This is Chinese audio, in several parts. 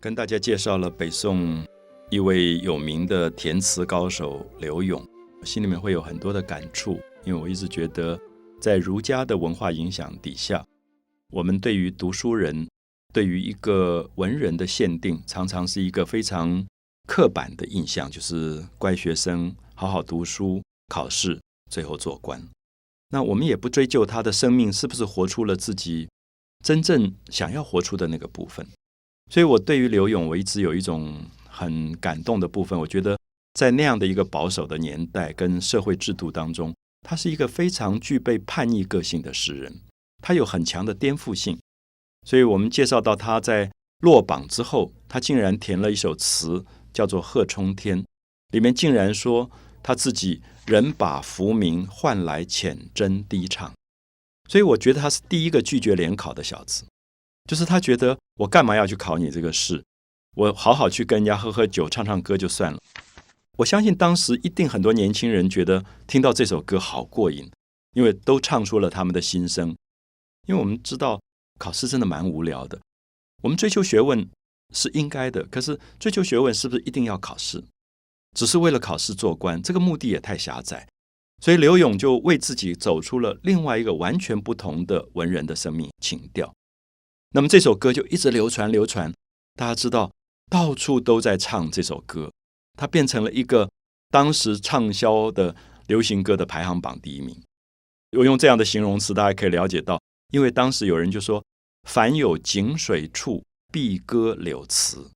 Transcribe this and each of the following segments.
跟大家介绍了北宋一位有名的填词高手柳永，心里面会有很多的感触，因为我一直觉得，在儒家的文化影响底下，我们对于读书人，对于一个文人的限定，常常是一个非常刻板的印象，就是乖学生，好好读书，考试，最后做官。那我们也不追究他的生命是不是活出了自己真正想要活出的那个部分。所以，我对于刘勇，我一直有一种很感动的部分。我觉得，在那样的一个保守的年代跟社会制度当中，他是一个非常具备叛逆个性的诗人，他有很强的颠覆性。所以我们介绍到他在落榜之后，他竟然填了一首词，叫做《贺冲天》，里面竟然说他自己人把浮名换来浅斟低唱。所以，我觉得他是第一个拒绝联考的小子。就是他觉得我干嘛要去考你这个试？我好好去跟人家喝喝酒、唱唱歌就算了。我相信当时一定很多年轻人觉得听到这首歌好过瘾，因为都唱出了他们的心声。因为我们知道考试真的蛮无聊的，我们追求学问是应该的，可是追求学问是不是一定要考试？只是为了考试做官，这个目的也太狭窄。所以刘勇就为自己走出了另外一个完全不同的文人的生命情调。那么这首歌就一直流传流传，大家知道到处都在唱这首歌，它变成了一个当时畅销的流行歌的排行榜第一名。我用这样的形容词，大家可以了解到，因为当时有人就说：“凡有井水处，必歌柳词。”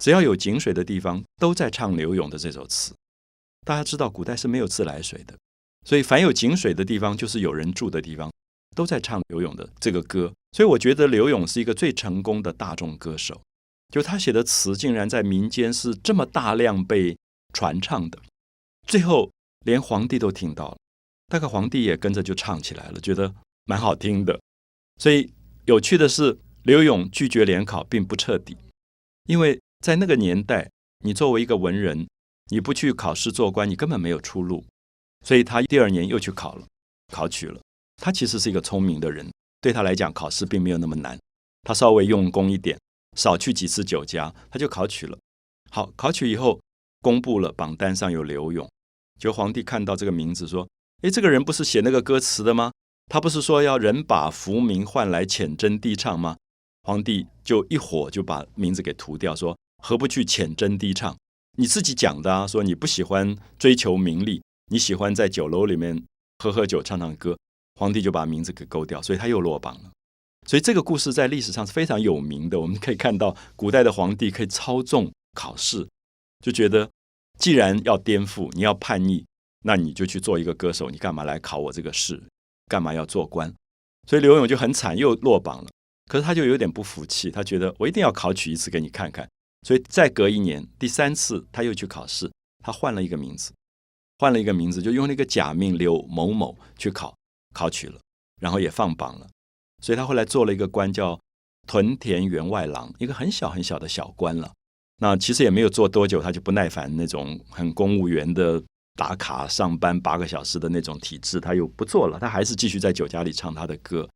只要有井水的地方，都在唱柳永的这首词。大家知道，古代是没有自来水的，所以凡有井水的地方，就是有人住的地方。都在唱刘勇的这个歌，所以我觉得刘勇是一个最成功的大众歌手。就他写的词，竟然在民间是这么大量被传唱的，最后连皇帝都听到了，大概皇帝也跟着就唱起来了，觉得蛮好听的。所以有趣的是，刘勇拒绝联考并不彻底，因为在那个年代，你作为一个文人，你不去考试做官，你根本没有出路。所以他第二年又去考了，考取了。他其实是一个聪明的人，对他来讲，考试并没有那么难。他稍微用功一点，少去几次酒家，他就考取了。好，考取以后，公布了榜单上有刘勇。就皇帝看到这个名字，说：“诶，这个人不是写那个歌词的吗？他不是说要人把浮名换来浅斟低唱吗？”皇帝就一火就把名字给涂掉，说：“何不去浅斟低唱？你自己讲的啊，说你不喜欢追求名利，你喜欢在酒楼里面喝喝酒、唱唱歌。”皇帝就把名字给勾掉，所以他又落榜了。所以这个故事在历史上是非常有名的。我们可以看到，古代的皇帝可以操纵考试，就觉得既然要颠覆，你要叛逆，那你就去做一个歌手，你干嘛来考我这个试？干嘛要做官？所以刘永就很惨，又落榜了。可是他就有点不服气，他觉得我一定要考取一次给你看看。所以再隔一年，第三次他又去考试，他换了一个名字，换了一个名字，就用那个假名刘某某去考。考取了，然后也放榜了，所以他后来做了一个官，叫屯田员外郎，一个很小很小的小官了。那其实也没有做多久，他就不耐烦那种很公务员的打卡上班八个小时的那种体制，他又不做了，他还是继续在酒家里唱他的歌。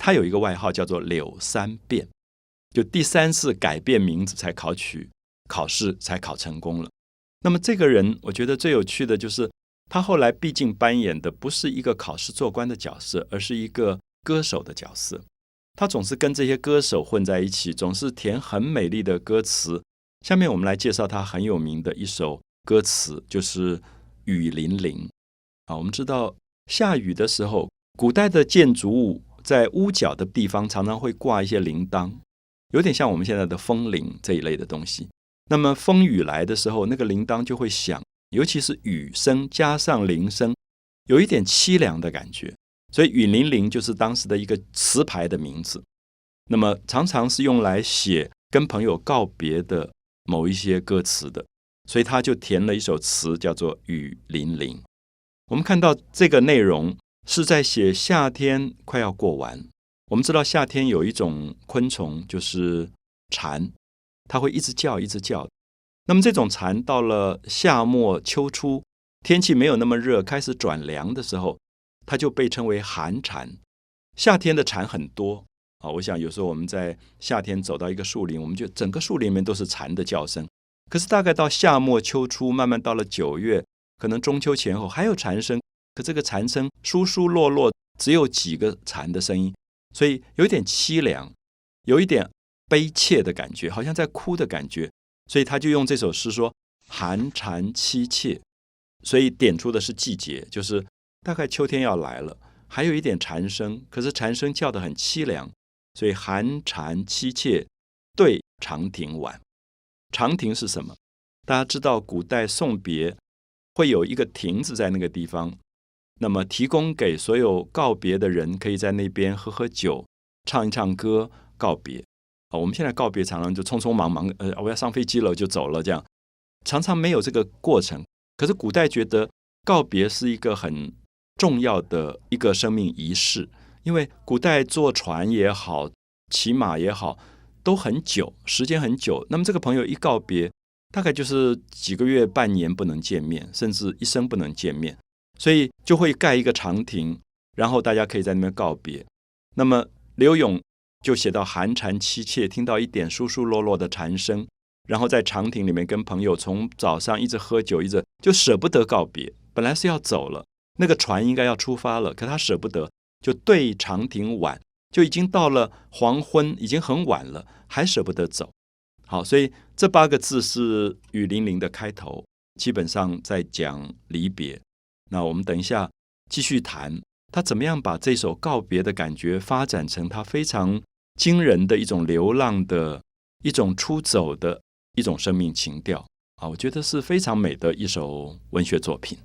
他有一个外号叫做柳三变，就第三次改变名字才考取考试才考成功了。那么这个人，我觉得最有趣的就是。他后来毕竟扮演的不是一个考试做官的角色，而是一个歌手的角色。他总是跟这些歌手混在一起，总是填很美丽的歌词。下面我们来介绍他很有名的一首歌词，就是《雨霖铃》啊。我们知道下雨的时候，古代的建筑物在屋角的地方常常会挂一些铃铛，有点像我们现在的风铃这一类的东西。那么风雨来的时候，那个铃铛就会响。尤其是雨声加上铃声，有一点凄凉的感觉，所以雨霖铃就是当时的一个词牌的名字。那么常常是用来写跟朋友告别的某一些歌词的，所以他就填了一首词，叫做《雨霖铃》。我们看到这个内容是在写夏天快要过完。我们知道夏天有一种昆虫就是蝉，它会一直叫，一直叫。那么这种蝉到了夏末秋初，天气没有那么热，开始转凉的时候，它就被称为寒蝉。夏天的蝉很多，啊，我想有时候我们在夏天走到一个树林，我们就整个树林里面都是蝉的叫声。可是大概到夏末秋初，慢慢到了九月，可能中秋前后还有蝉声，可这个蝉声疏疏落落，只有几个蝉的声音，所以有点凄凉，有一点悲切的感觉，好像在哭的感觉。所以他就用这首诗说：“寒蝉凄切。”所以点出的是季节，就是大概秋天要来了，还有一点蝉声，可是蝉声叫得很凄凉，所以寒蝉凄切对长亭晚。长亭是什么？大家知道，古代送别会有一个亭子在那个地方，那么提供给所有告别的人，可以在那边喝喝酒、唱一唱歌告别。啊，我们现在告别常常就匆匆忙忙，呃，我要上飞机了就走了，这样常常没有这个过程。可是古代觉得告别是一个很重要的一个生命仪式，因为古代坐船也好，骑马也好。都很久，时间很久。那么这个朋友一告别，大概就是几个月、半年不能见面，甚至一生不能见面，所以就会盖一个长亭，然后大家可以在那边告别。那么刘勇就写到寒蝉凄切，听到一点疏疏落落的蝉声，然后在长亭里面跟朋友从早上一直喝酒，一直就舍不得告别。本来是要走了，那个船应该要出发了，可他舍不得，就对长亭晚。就已经到了黄昏，已经很晚了，还舍不得走。好，所以这八个字是雨霖铃的开头，基本上在讲离别。那我们等一下继续谈他怎么样把这首告别的感觉发展成他非常惊人的一种流浪的一种出走的一种生命情调啊，我觉得是非常美的一首文学作品。